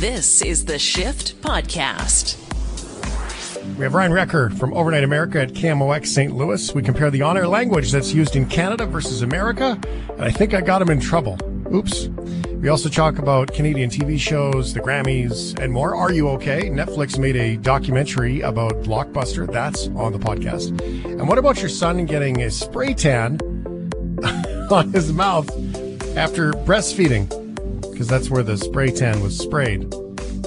This is the Shift Podcast. We have Ryan Wrecker from Overnight America at KMOX St. Louis. We compare the on-air language that's used in Canada versus America, and I think I got him in trouble. Oops. We also talk about Canadian TV shows, the Grammys, and more. Are You Okay? Netflix made a documentary about Blockbuster. That's on the podcast. And what about your son getting a spray tan on his mouth after breastfeeding? Because that's where the spray tan was sprayed.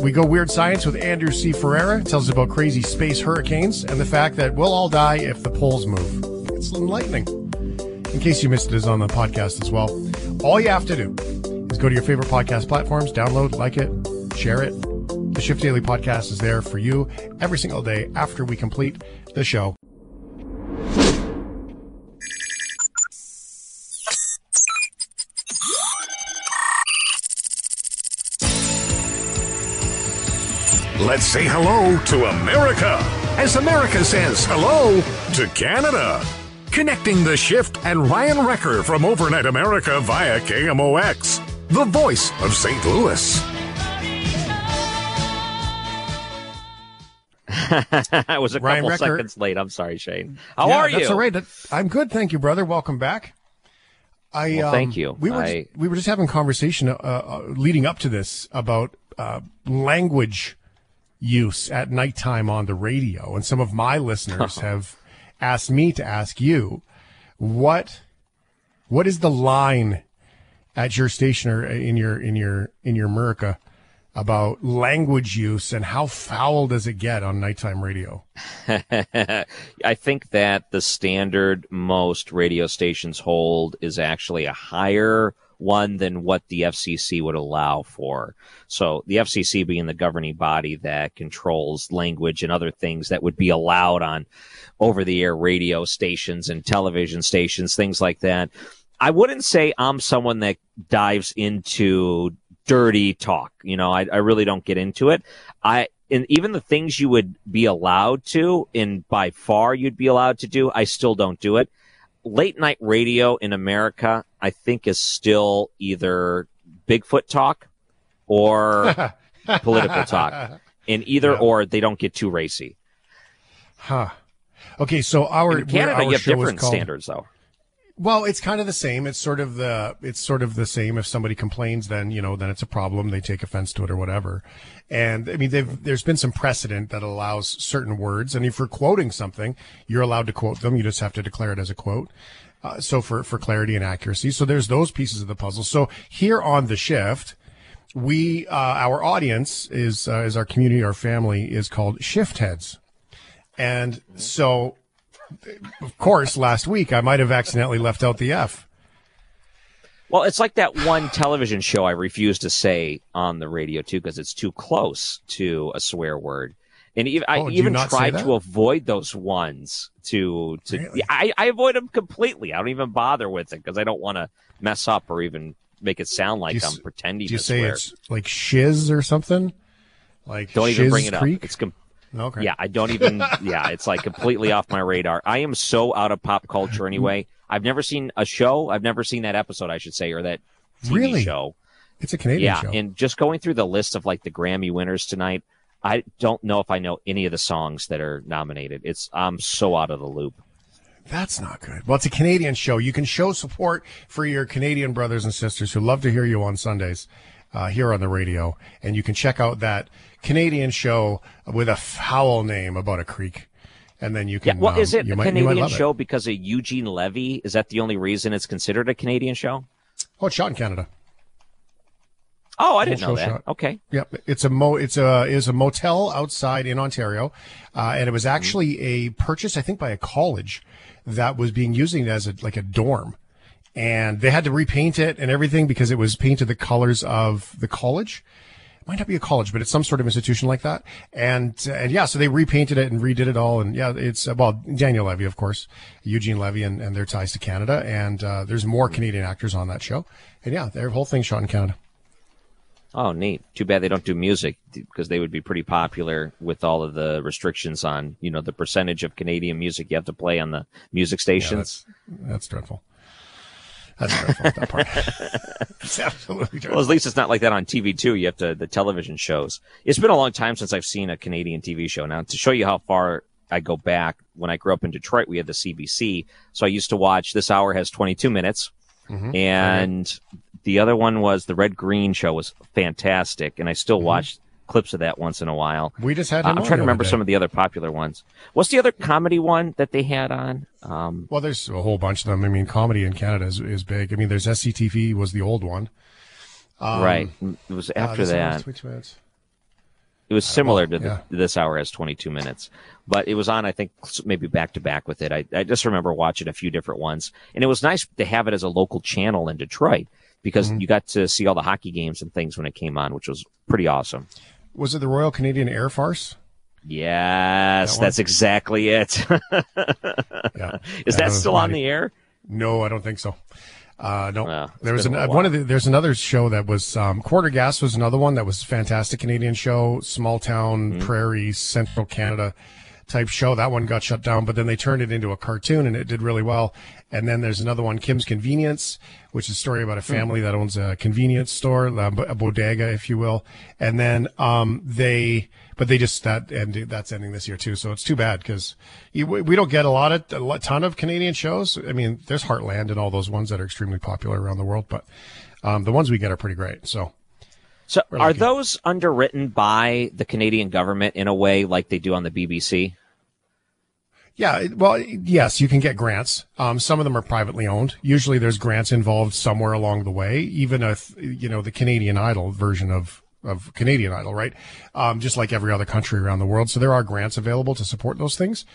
We go weird science with Andrew C. Ferreira. Tells us about crazy space hurricanes and the fact that we'll all die if the poles move. It's enlightening. In case you missed it, is on the podcast as well. All you have to do is go to your favorite podcast platforms, download, like it, share it. The Shift Daily podcast is there for you every single day after we complete the show. Let's say hello to America as America says hello to Canada. Connecting the shift and Ryan Wrecker from Overnight America via KMOX, the voice of St. Louis. I was a Ryan couple Wrecker. seconds late. I'm sorry, Shane. How Yeah, are you? That's all right. I'm good, thank you, brother. Welcome back. I Well, um, thank you. We were I- we were just having conversation uh, uh, leading up to this about uh, language use at nighttime on the radio, and some of my listeners have asked me to ask you what what is the line at your station or in your in your in your America about language use and how foul does it get on nighttime radio? I think that the standard most radio stations hold is actually a higher one than what the FCC would allow for. So the FCC being the governing body that controls language and other things that would be allowed on over the air radio stations and television stations, things like that. I wouldn't say I'm someone that dives into dirty talk. You know, I, I really don't get into it. I, and even the things you would be allowed to, and by far you'd be allowed to do, I still don't do it. Late night radio in America, I think is still either Bigfoot talk or political talk. In either Yeah. or, they don't get too racy. Huh. Okay, so our In Canada, our you have different called- standards, though. Well, it's kind of the same. It's sort of the it's sort of the same. If somebody complains, then you know, then it's a problem. They take offense to it or whatever. And I mean, they've, there's been some precedent that allows certain words, and if you're quoting something, you're allowed to quote them. You just have to declare it as a quote. Uh, so for for clarity and accuracy, so there's those pieces of the puzzle. So here on the shift, we uh, our audience is uh, is our community, our family is called shift heads, and so of course, last week I might have accidentally left out the F. Well, it's like that one television show I refuse to say on the radio too because it's too close to a swear word. And even, I Oh, you even tried to avoid those ones to to Really? I, I avoid them completely. I don't even bother with it because I don't want to mess up or even make it sound like you I'm pretending Do you to say swear. it's like shiz or something? Like don't even bring it Creek? up. It's com- Okay. yeah, I don't even. yeah, it's like completely off my radar. I am so out of pop culture anyway. I've never seen a show. I've never seen that episode, I should say, or that TV Really? show. It's a Canadian show. yeah, show. and just going through the list of like the Grammy winners tonight, I don't know if I know any of the songs that are nominated. It's I'm so out of the loop. That's not good. Well, it's a Canadian show. You can show support for your Canadian brothers and sisters who love to hear you on Sundays uh, here on the radio. And you can check out that Canadian show with a foul name about a creek. And then you Yeah, can. well, um, is it you a might, Canadian love it. show because of Eugene Levy? Is that the only reason it's considered a Canadian show? Oh, it's shot in Canada. Oh, I didn't know that. shot. Okay. Yep, it's a mo. It's a is a motel outside in Ontario, uh, and it was actually a purchase, I think, by a college that was being using it as a like a dorm, and they had to repaint it and everything because it was painted the colors of the college. It might not be a college, but it's some sort of institution like that. And uh, and yeah, so they repainted it and redid it all. And yeah, it's uh, well Daniel Levy, of course, Eugene Levy, and, and their ties to Canada. And uh, there's more Canadian actors on that show. And yeah, their whole thing shot in Canada. Oh, neat. Too bad they don't do music because they would be pretty popular with all of the restrictions on, you know, the percentage of Canadian music you have to play on the music Yeah, stations. that's that's dreadful. That's dreadful. that part. it's absolutely. Well, at least it's not like that on TV too. You have to the television shows. It's been a long time since I've seen a Canadian TV show. Now to show you how far I go back, when I grew up in Detroit, we had the CBC, so I used to watch. This hour has 22 minutes, Mhm. and the other one was the Red Green show was fantastic, and I still watch clips of that once in a while. we just had. Uh, I'm trying to remember some of the other popular ones. What's the other comedy one that they had on? Um, Well, there's a whole bunch of them. I mean, comedy in Canada is, is big. I mean, there's SCTV was the old one. right, it was Uh, after was that. 22 minutes. It was similar well, to the, yeah. this hour has 22 minutes, but it was on, I think, maybe back to back with it. I, I just remember watching a few different ones, and it was nice to have it as a local channel in Detroit because Mm-hmm. you got to see all the hockey games and things when it came on, which was pretty awesome. Was it the Royal Canadian Air Farce? Yes, That that's exactly it. Yeah. Is that still on the air? No, I don't think so. Uh, no, Well, there was an, uh, one of the, there's another show that was, um, Corner Gas was another one that was fantastic Canadian show, small town, Mm-hmm. prairie, central Canada type show. That one got shut down, but then they turned it into a cartoon and it did really well. And then there's another one, Kim's Convenience, which is a story about a Hmm. family that owns a convenience store, a bodega, if you will. And then, um, they, but they just, that, and that's ending this year too. So it's too bad because we don't get a lot of, a lot- ton of Canadian shows. I mean, there's Heartland and all those ones that are extremely popular around the world, but, um, the ones we get are pretty great. So, So We're those underwritten by the Canadian government in a way like they do on the BBC? Yeah, well, yes, you can get grants. Um, some of them are privately owned. Usually, there's grants involved somewhere along the way. Even if you know the Canadian Idol version of of Canadian Idol, right? Um, just like every other country around the world. So there are grants available to support those things.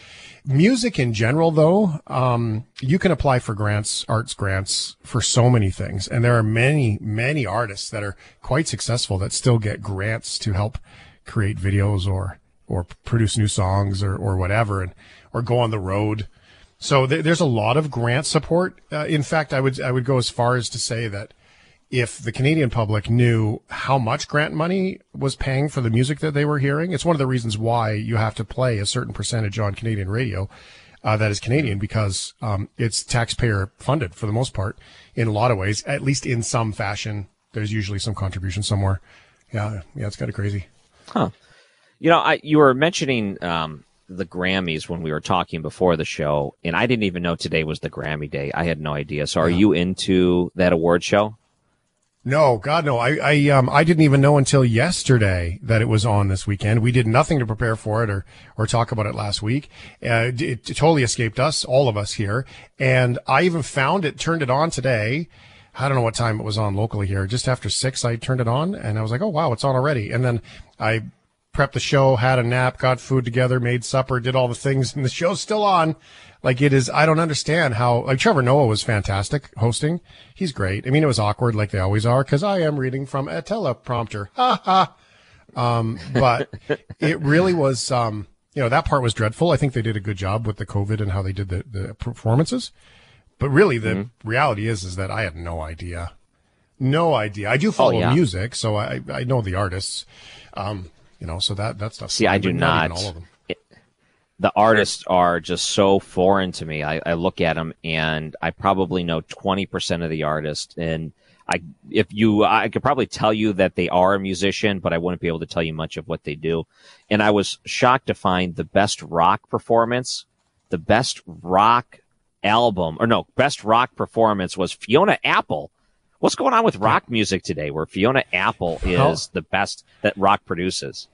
Music in general, though, um, you can apply for grants, arts grants for so many things, and there are many, many artists that are quite successful that still get grants to help create videos or or produce new songs or or whatever, and or go on the road. So th- there's a lot of grant support. Uh, in fact, I would I would go as far as to say that if the Canadian public knew how much grant money was paying for the music that they were hearing, it's one of the reasons why you have to play a certain percentage on Canadian radio uh, that is Canadian because um, it's taxpayer funded for the most part in a lot of ways, at least in some fashion. There's usually some contribution somewhere. Yeah, yeah, it's kind of crazy. Huh. You know, I you were mentioning um, the Grammys when we were talking before the show, and I didn't even know today was the Grammy day. I had no idea. So, are you into that award show? No, God, no. I, I, um, I didn't even know until yesterday that it was on this weekend. We did nothing to prepare for it or, or talk about it last week. Uh, it, it totally escaped us, all of us here. And I even found it, turned it on today. I don't know what time it was on locally here. Just after six, I turned it on and I was like, oh, wow, it's on already. And then I prepped the show, had a nap, got food together, made supper, did all the things, and the show's still on. Like it is, I don't understand how, like Trevor Noah was fantastic hosting. He's great. I mean, it was awkward like they always are because I am reading from a teleprompter. Ha ha. Um, but it really was, um, you know, that part was dreadful. I think they did a good job with the COVID and how they did the, the performances. But really the reality is, is that I had no idea. No idea. I do follow yeah. music, so I, I know the artists. Um, you know, so that, that stuff. See, I do but not. all of them. the artists are just so foreign to me. I, I look at them and I probably know 20% of the artists, And I, if you, I could probably tell you that they are a musician, but I wouldn't be able to tell you much of what they do. And I was shocked to find the best rock performance, the best rock album, or no, best rock performance was Fiona Apple. What's going on with rock music today where Fiona Apple is the best that rock produces?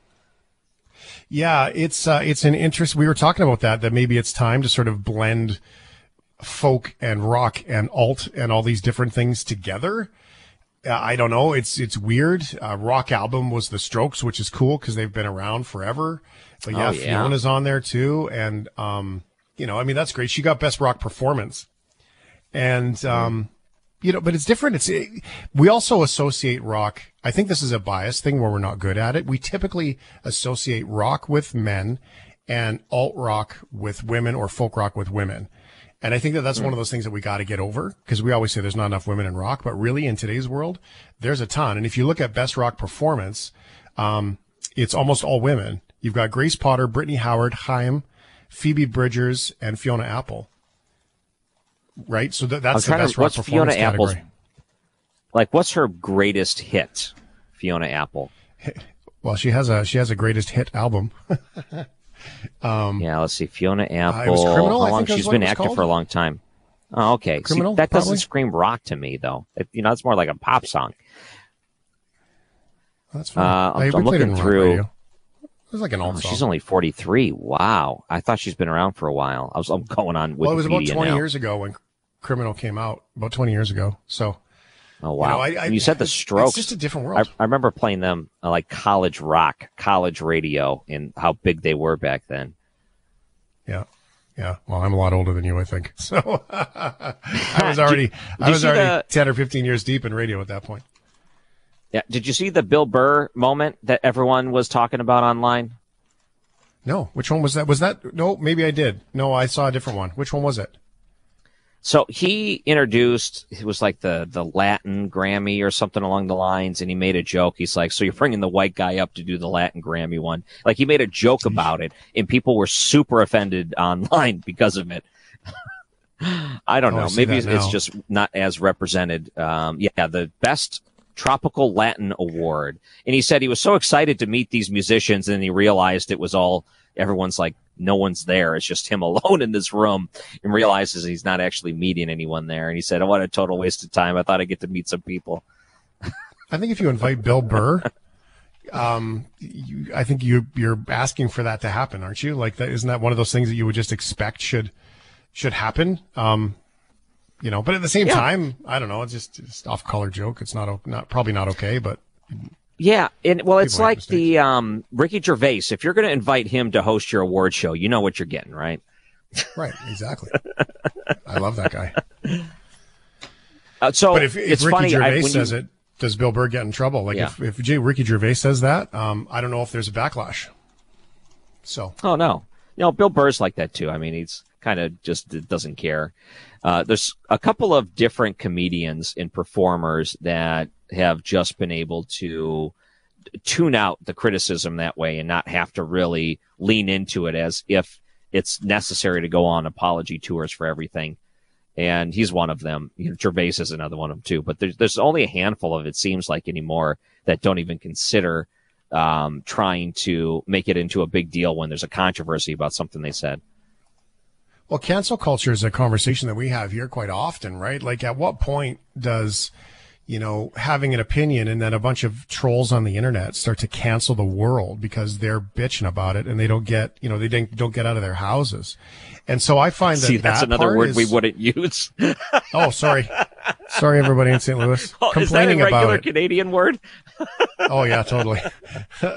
Yeah, it's uh, it's an interest. We were talking about that. That maybe it's time to sort of blend folk and rock and alt and all these different things together. Uh, I don't know. It's it's weird. Uh, rock album was the Strokes, which is cool because they've been around forever. But yeah, Oh, yeah. Fiona's on there too, and um, you know, I mean, that's great. She got best rock performance, and um, you know, but it's different. It's it, we also associate rock. I think this is a bias thing where we're not good at it. We typically associate rock with men and alt rock with women or folk rock with women. And I think that that's one of those things that we got to get over because we always say there's not enough women in rock, but really in today's world, there's a ton. And if you look at best rock performance, um, it's almost all women. You've got Grace Potter, Brittany Howard, Haim, Phoebe Bridgers, and Fiona Apple. Right? So th- I'm that's the best to. What's Fiona Apple's? category. Like, what's her greatest hit? Fiona Apple. Well, she has a she has a greatest hit album. yeah, let's see. Fiona Apple. Um, was Criminal, How I long? She's been active called. for a long time. Oh, okay. See, Criminal, that doesn't scream rock to me, though. It, you know, it's more like a pop song. That's fine. Uh, I'm- I'm looking through- It was like an Oh, she's only 43. Wow. I thought she's been around for a while. I was I'm going on Wikipedia well, it was about 20 now. years ago when Criminal came out. About 20 years ago. So Oh, wow. know, I- I- you said the Strokes. it's just a different I, world. I remember playing them uh, like college rock, college radio, and how big they were back then. yeah, yeah. Well, I'm a lot older than you, I think. So I was already I was already the- 10 or 15 years deep in radio at that point. Yeah. Did you see the Bill Burr moment that everyone was talking about online? No, which one was that? Was that no? Maybe I did. No, I saw a different one. Which one was it? So he introduced it was like the the Latin Grammy or something along the lines, and he made a joke. He's like, "So you're bringing the white guy up to do the Latin Grammy one?" Like he made a joke about it, and people were super offended online because of it. I don't Oh, know. see Maybe it's, just not as represented. Um, yeah, the best tropical Latin award, and he said he was so excited to meet these musicians, and then he realized it was all everyone's like no one's there. It's just him alone in this room and realizes he's not actually meeting anyone there. And he said, Oh, what a total waste of time. I thought I'd get to meet some people. I think if you invite Bill Burr, um, you, I think you you're asking for that to happen, aren't you? Like that isn't that one of those things that you would just expect should should happen? Um, you know, but at the same Yeah. time, I don't know. It's just it's off color joke. It's not not probably not okay, but Yeah. And well, it's People like the, um, Ricky Gervais. If you're going to invite him to host your award show, you know what you're getting, right? right, exactly. I love that guy. Uh, so But if, if Ricky funny. Gervais I, says you, it, does Bill Burr get in trouble? Like Yeah. if if Ricky Gervais says that, um, I don't know if there's a backlash. So Oh no, you know Bill Burr's like that too. I mean, he's kind of just doesn't care. Uh, there's a couple of different comedians and performers that have just been able to tune out the criticism that way and not have to really lean into it as if it's necessary to go on apology tours for everything. And he's one of them. You know, Gervais is another one of them too. But there's there's only a handful of it seems like anymore that don't even consider um, trying to make it into a big deal when there's a controversy about something they said. Well, cancel culture is a conversation that we have here quite often, right? Like, at what point does, you know, having an opinion and then a bunch of trolls on the internet start to cancel the world because they're bitching about it and they don't get, you know, they don't don't get out of their houses. And so I find that See, that's that another word is- we wouldn't use. Oh, sorry, sorry, everybody in St. Louis Oh, is that a complaining about regular it. Canadian word? Oh yeah, totally. Oh,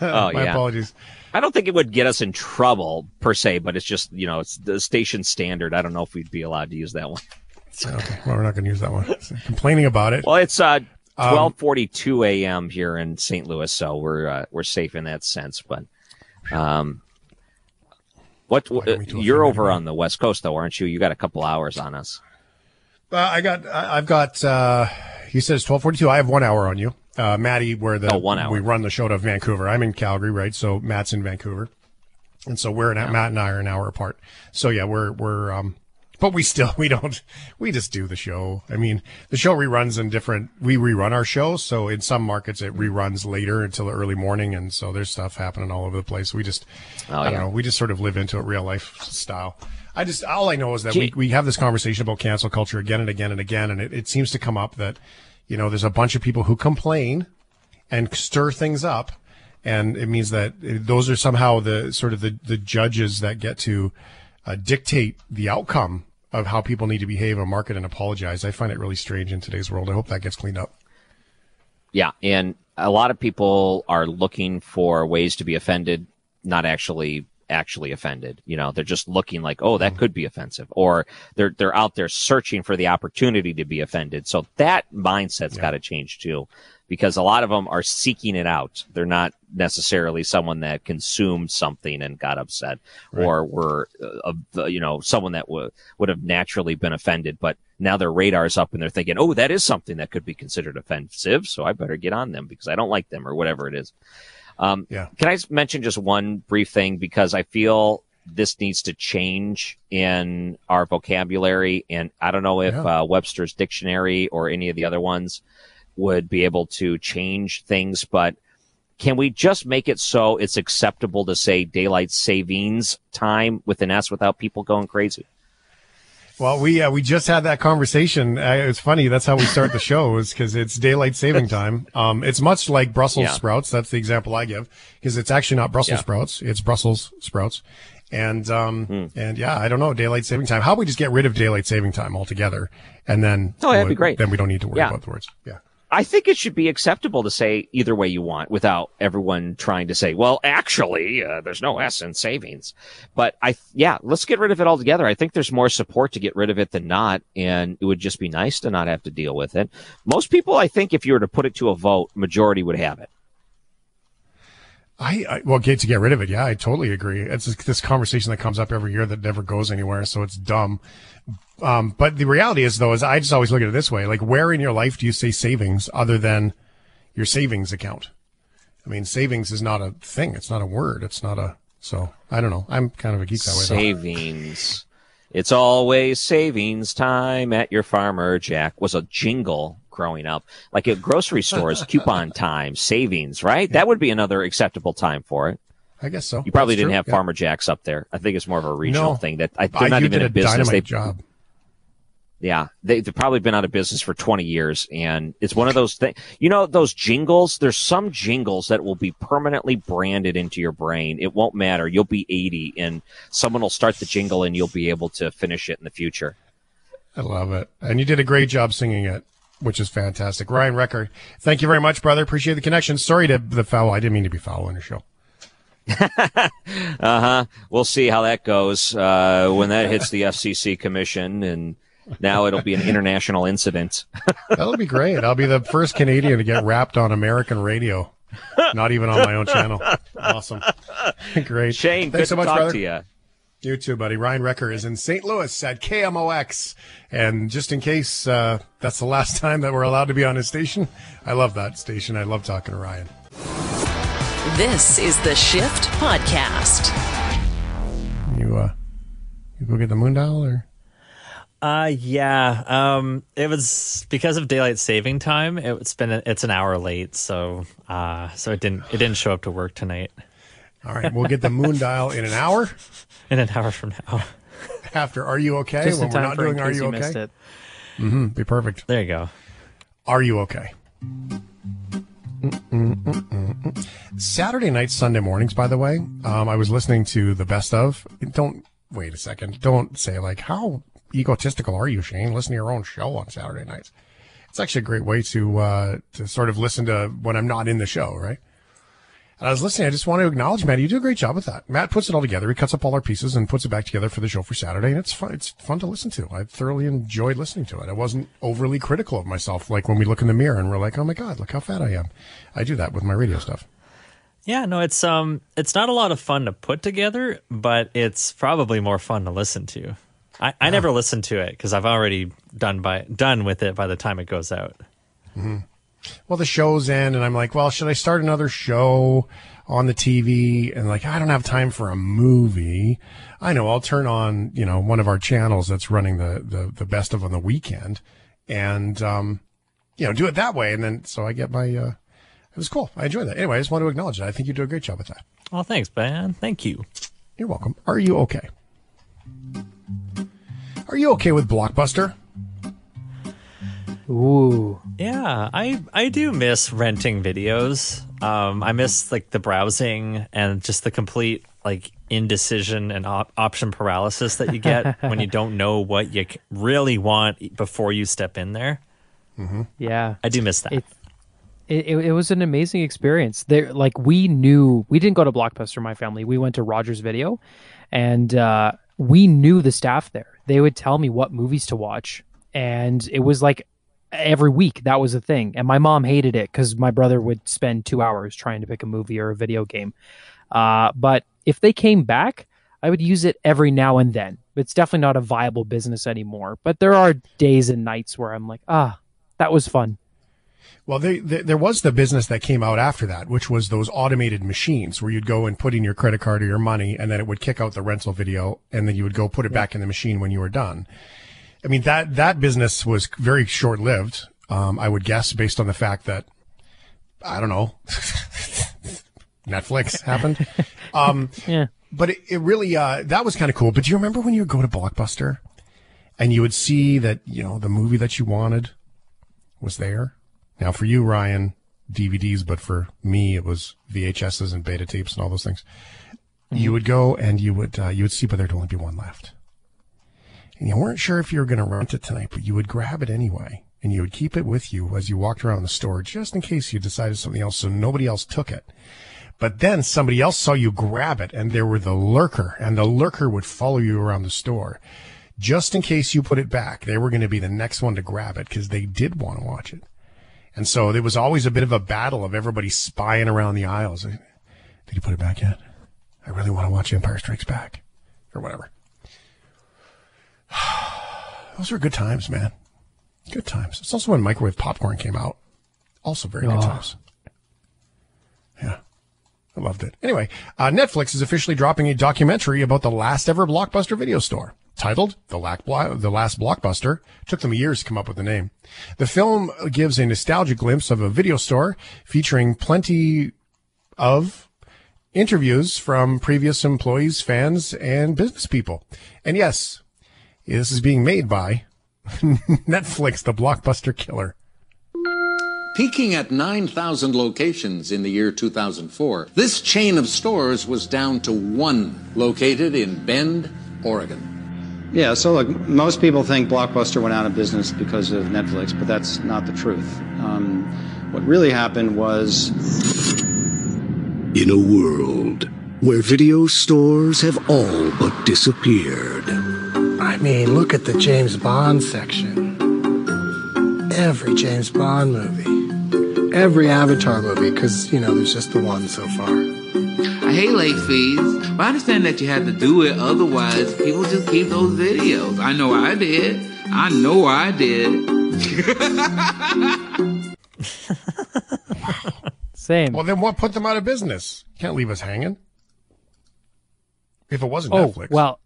My yeah. apologies. I don't think it would get us in trouble per se, but it's just you know it's the station standard. I don't know if we'd be allowed to use that one. Okay, well, we're not going to use that one. Complaining about it. Well, it's uh Um, twelve forty two a.m. here in St. Louis, so we're uh, we're safe in that sense. But um, what I don't mean to you're over on the West Coast though, aren't you? You got a couple hours on us. Uh, I got, I, I've got, uh, you said it's 1242. I have one hour on you. Uh, Maddie, where the, Oh, one hour. we run the show to Vancouver. I'm in Calgary, right? So Matt's in Vancouver. And so we're in, Matt and I are an hour apart. So yeah, we're, we're, um, but we still, we don't, we just do the show. I mean, the show reruns in different, we rerun our show. So in some markets, it reruns later until the early morning. And so there's stuff happening all over the place. We just, Oh, I don't know, we just sort of live into it real life style. I just, all I know is that we, we have this conversation about cancel culture again and again and again. And it, it seems to come up that, you know, there's a bunch of people who complain and stir things up. And it means that those are somehow the sort of the, the judges that get to uh, dictate the outcome of how people need to behave or market and apologize. I find it really strange in today's world. I hope that gets cleaned up. Yeah, and a lot of people are looking for ways to be offended, not actually actually offended. You know, they're just looking like, oh, that could be offensive, or they're they're out there searching for the opportunity to be offended. So that mindset's got to change too, because a lot of them are seeking it out. They're not necessarily someone that consumed something and got upset, or were uh, uh, you know someone that would would have naturally been offended, but now their radar's up and they're thinking, oh, that is something that could be considered offensive, so I better get on them because I don't like them or whatever it is. Um, Yeah. Can I mention just one brief thing because I feel this needs to change in our vocabulary. And I don't know if Yeah. uh, Webster's dictionary or any of the other ones would be able to change things, but can we just make it so it's acceptable to say daylight savings time with an S without people going crazy? Well, we uh, we just had that conversation. Uh, it's funny. That's how we start the show, is because it's daylight saving time. Um, it's much like Brussels Yeah. sprouts. That's the example I give, because it's actually not Brussels Yeah. sprouts. It's Brussels sprouts. And um, Hmm. and yeah, I don't know daylight saving time. How about we just get rid of daylight saving time altogether, and then Oh, that'd be great. Then we don't need to worry Yeah. about the words. Yeah. I think it should be acceptable to say either way you want without everyone trying to say, well, actually, uh, there's no S in savings. But I, yeah, let's get rid of it altogether. I think there's more support to get rid of it than not. And it would just be nice to not have to deal with it. Most people, I think if you were to put it to a vote, majority would have it. I, I well, get to get rid of it. Yeah, I totally agree. It's this conversation that comes up every year that never goes anywhere, so it's dumb. Um, but the reality is, though, is I just always look at it this way: like, where in your life do you say savings other than your savings account? I mean, savings is not a thing. It's not a word. It's not a. So I don't know. I'm kind of a geek that way. Savings. It's always savings time at your farmer, Jack, was a jingle growing up. Like at grocery stores, coupon time, savings, right? That would be another acceptable time for it. I guess so. You probably That's didn't true. have Yeah. Farmer Jacks up there. I think it's more of a regional No. thing that I, I, they're not you even in a business. They, job. yeah, they, they've probably been out of business for 20 years. And it's one of those things, you know, those jingles, there's some jingles that will be permanently branded into your brain. It won't matter. You'll be 80 and someone will start the jingle and you'll be able to finish it in the future. I love it. And you did a great job singing it, which is fantastic. Ryan Wrecker, thank you very much, brother. Appreciate the connection. Sorry to the foul. I didn't mean to be foul on your show. Uh huh. We'll see how that goes uh, when that hits the FCC commission, and now it'll be an international incident. That'll be great. I'll be the first Canadian to get rapped on American radio. Not even on my own channel. Awesome. Great. Shane, Thanks so much, talk brother. to you. You too, buddy. Ryan Wrecker is in St. Louis at KMOX. And just in case uh, that's the last time that we're allowed to be on his station, I love that station. I love talking to Ryan. This is the Shift Podcast. You uh, you go get the moon dial or? Uh, yeah. Um, it was because of daylight saving time. It's been it's an hour late, so uh, so it didn't it didn't show up to work tonight. All right, we'll get the moon dial in an hour In an hour from now. after Are You Okay? Just when we're not doing Are You you Okay? missed it. Be perfect. There you go. Are you okay? Saturday nights, Sunday mornings, by the way, um, I was listening to the best of. Don't wait a second. Don't say like, how egotistical are you, Shane? Listen to your own show on Saturday nights. It's actually a great way to, uh, to sort of listen to when I'm not in the show, right? And I was listening. I just want to acknowledge, Matt. You do a great job with that. Matt puts it all together. He cuts up all our pieces and puts it back together for the show for Saturday. And it's fun. It's fun to listen to. I thoroughly enjoyed listening to it. I wasn't overly critical of myself. Like when we look in the mirror and we're like, oh my God, look how fat I am. I do that with my radio stuff. Yeah, no, it's um, it's not a lot of fun to put together, but it's probably more fun to listen to. I, I never listen to it because I've already done by done with it by the time it goes out. Well, the show's end and I'm like, well, should I start another show on the TV? And like, I don't have time for a movie. I know I'll turn on, you know, one of our channels that's running the, the, the best of on the weekend and, um, you know, do it that way. And then, so I get my, uh, it was cool. I enjoyed that. Anyway, I just want to acknowledge that. I think you do a great job with that. Well, thanks, man. Thank you. You're welcome. Are you okay? Are you okay with Blockbuster? Ooh. Yeah, I I do miss renting videos. Um, I miss like the browsing and just the complete like indecision and op- option paralysis that you get when you don't know what you really want before you step in there. Yeah. I do miss that. It, it, it it was an amazing experience. There, like we knew we didn't go to Blockbuster. My family, we went to Rogers Video, and uh, we knew the staff there. They would tell me what movies to watch, and it was like every week that was a thing. And my mom hated it because my brother would spend two hours trying to pick a movie or a video game. Uh, but if they came back, I would use it every now and then. It's definitely not a viable business anymore. But there are days and nights where I'm like, ah, that was fun. Well, they, they, there was the business that came out after that, which was those automated machines where you'd go and put in your credit card or your money, and then it would kick out the rental video, and then you would go put it back in the machine when you were done. I mean that that business was very short lived. Um, I would guess based on the fact that I don't know Netflix happened. Um, Yeah. but it, it really uh, that was kind of cool. But do you remember when you would go to Blockbuster and you would see that you know the movie that you wanted was there? Now for you, Ryan, DVDs, but for me, it was VHSs and beta tapes and all those things. You would go and you would uh, you would see, but there'd only be one left. And you weren't sure if you were going to rent it tonight, but you would grab it anyway, and you would keep it with you as you walked around the store, just in case you decided something else, so nobody else took it. But then somebody else saw you grab it, and there were the lurker, and the lurker would follow you around the store, just in case you put it back. They were going to be the next one to grab it because they did want to watch it. And so there was always a bit of a battle of everybody spying around the aisles. Did you put it back yet? I really want to watch Empire Strikes Back, or whatever. Those were good times, man. Good times. It's also when microwave popcorn came out. Also very good Oh. times. Yeah. I loved it. Anyway, uh, Netflix is officially dropping a documentary about the last ever blockbuster video store. Titled the, Lack Blo- the Last Blockbuster, took them years to come up with the name. The film gives a nostalgic glimpse of a video store featuring plenty of interviews from previous employees, fans, and business people. And yes, this is being made by Netflix, the blockbuster killer. Peaking at 9,000 locations in the year 2004, this chain of stores was down to one located in Bend, Oregon. Yeah, so look, most people think Blockbuster went out of business because of Netflix, but that's not the truth. Um, what really happened was In a world where video stores have all but disappeared, I mean, look at the James Bond section. Every James Bond movie. Every Avatar movie, because, you know, there's just the one so far. I hate late fees, but I understand that you had to do it. Otherwise, people just keep those videos. I know I did. I know I did. Same. Well, then what put them out of business? Can't leave us hanging. If it wasn't oh Netflix. well,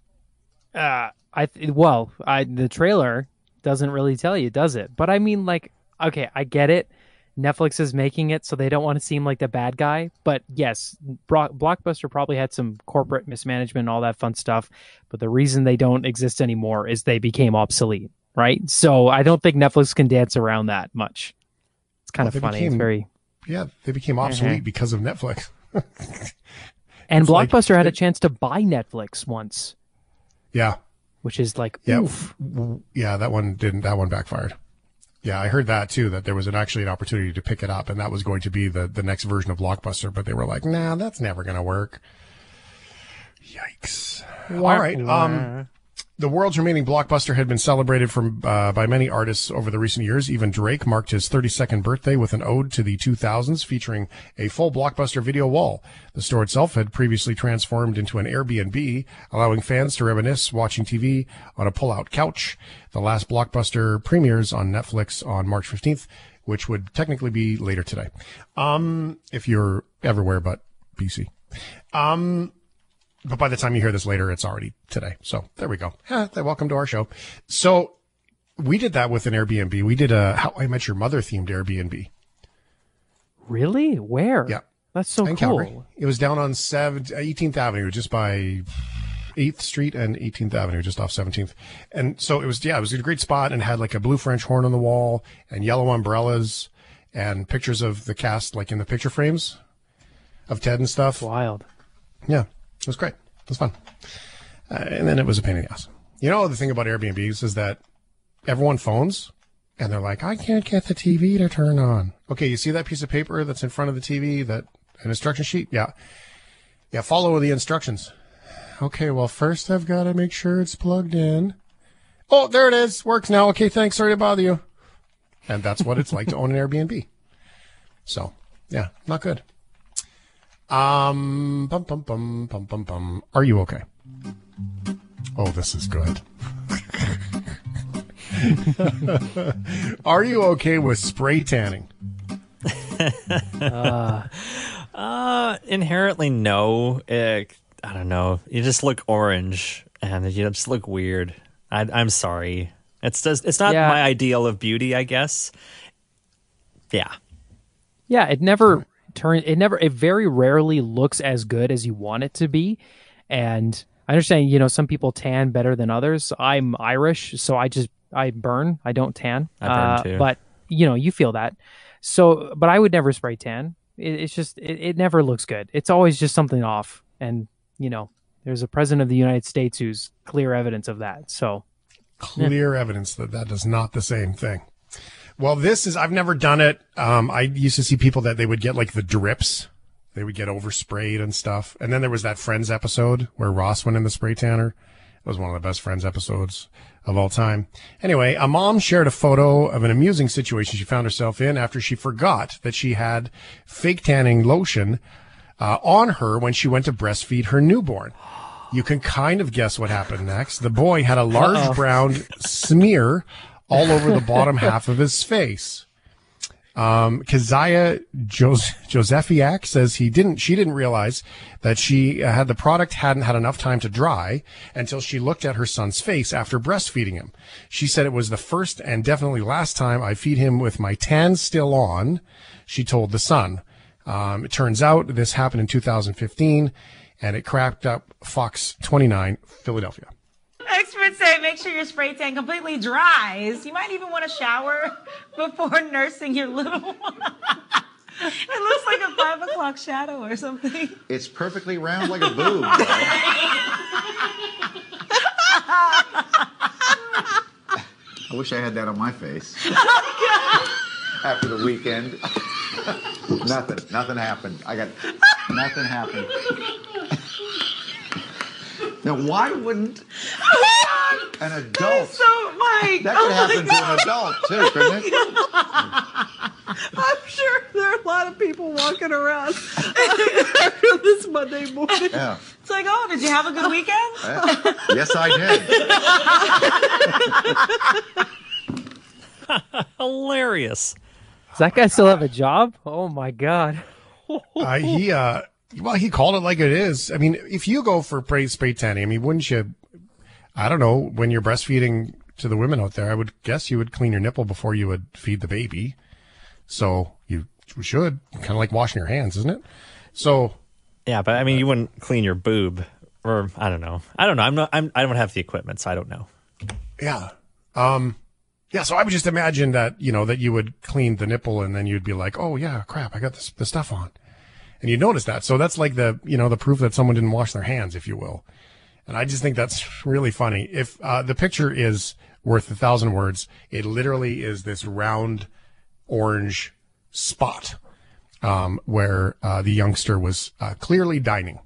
uh, I th- well, I the trailer doesn't really tell you, does it? But I mean, like, okay, I get it. Netflix is making it, so they don't want to seem like the bad guy. But yes, Bro- Blockbuster probably had some corporate mismanagement and all that fun stuff. But the reason they don't exist anymore is they became obsolete, right? So I don't think Netflix can dance around that much. It's kind Well, of funny. it's very yeah, they became obsolete Mhm. because of Netflix. and It's like- Blockbuster had a chance to buy Netflix once, yeah. Which is like Yeah. oof. Yeah, that one didn't. That one backfired. Yeah, I heard that too. That there was an, actually an opportunity to pick it up, and that was going to be the the next version of Blockbuster. But they were like, "Nah, that's never going to work." Yikes! All right. Um, the world's remaining blockbuster had been celebrated from uh, by many artists over the recent years. Even Drake marked his 32nd birthday with an ode to the 2000s, featuring a full blockbuster video wall. The store itself had previously transformed into an Airbnb, allowing fans to reminisce watching TV on a pull-out couch. The last blockbuster premieres on Netflix on March 15th, which would technically be later today, um, if you're everywhere but BC. Um, but by the time you hear this later, it's already today. So there we go. Yeah, welcome to our show. So we did that with an Airbnb. We did a How I Met Your Mother themed Airbnb. Really? Where? Yeah. That's so in cool. Calgary. It was down on 7th, uh, 18th Avenue, just by 8th Street and 18th Avenue, just off 17th. And so it was, yeah, it was a great spot and had like a blue French horn on the wall and yellow umbrellas and pictures of the cast, like in the picture frames of Ted and stuff. Wild. Yeah, it was great. It was fun. Uh, and then it was a pain in the ass. You know, the thing about Airbnbs is that everyone phones and they're like, I can't get the TV to turn on. Okay, you see that piece of paper that's in front of the TV, that an instruction sheet? Yeah. Yeah, follow the instructions. Okay, well, first I've got to make sure it's plugged in. Oh, there it is. Works now. Okay, thanks. Sorry to bother you. And that's what it's like to own an Airbnb. So, yeah, not good. Um, bum, bum, bum, bum, bum, bum. Are you okay? Oh, this is good. Are you okay with spray tanning? Uh, Uh, inherently no. Eh, I don't know. You just look orange, and you just look weird. I, I'm sorry. It's just it's not Yeah. my ideal of beauty, I guess. Yeah. Yeah, it never turn it never it very rarely looks as good as you want it to be. And I understand, you know, some people tan better than others. I'm Irish, so I just I burn. I don't tan. I burn Uh, too. But you know, you feel that. So, but I would never spray tan. It, it's just it, it never looks good. It's always just something off. And you know, there's a president of the United States who's clear evidence of that. So Clear evidence that that is not the same thing. Well, this is, I've never done it. Um, I used to see people that they would get like the drips. They would get oversprayed and stuff. And then there was that Friends episode where Ross went in the spray tanner. It was one of the best Friends episodes of all time. Anyway, a mom shared a photo of an amusing situation she found herself in after she forgot that she had fake tanning lotion uh, on her when she went to breastfeed her newborn. You can kind of guess what happened next. The boy had a large Uh-oh. brown smear all over the bottom half of his face. Um, Keziah Jos- says he didn't, she didn't realize that she uh, had the product hadn't had enough time to dry until she looked at her son's face after breastfeeding him. She said it was the first and definitely last time I feed him with my tan still on, she told the Sun. Um, it turns out this happened in 2015 and it cracked up Fox 29 Philadelphia. Experts say make sure your spray tan completely dries. You might even want to shower before nursing your little one. it looks like a five o'clock shadow or something. It's perfectly round like a boob. I wish I had that on my face. After the weekend. nothing. Nothing happened. I got nothing happened. Now, why wouldn't an adult? So, Mike. That oh could my happen to an adult too, couldn't it? I'm sure there are a lot of people walking around after this Monday morning. Yeah. It's like, oh, did you have a good weekend? Uh, yes, I did. Hilarious. does that guy still have a job? Oh my god. uh, he, uh, well, he called it like it is. I mean, if you go for spray, spray tanning, I mean, wouldn't you, I don't know, when you're breastfeeding to the women out there, I would guess you would clean your nipple before you would feed the baby. So you should, kind of like washing your hands, isn't it? So, Yeah, but I mean, you wouldn't clean your boob, or I don't know. I don't know. I'm not. I'm, I don't have the equipment, so I don't know. yeah. Um, yeah, so I would just imagine that, you know, that you would clean the nipple and then you'd be like, oh yeah, crap, I got this, the stuff on. And you'd notice that. So that's like the, you know, the proof that someone didn't wash their hands, if you will. And I just think that's really funny. If, uh, the picture is worth a thousand words, it literally is this round orange spot, um, where, uh, the youngster was, uh, clearly dining.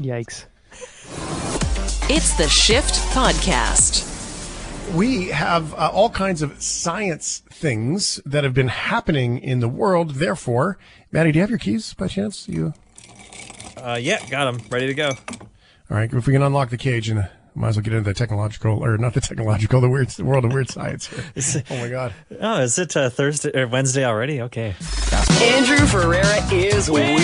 Yikes. It's the Shift Podcast. We have uh, all kinds of science things that have been happening in the world. Therefore, Maddie, do you have your keys by chance? You Uh, yeah, got them, Ready to go. all right? If we can unlock the cage, and uh, might as well get into the technological, or not the technological, the weird the world of weird science here. Oh my god! Oh, is it uh, Thursday or Wednesday already? Okay. Andrew Ferreira is weird.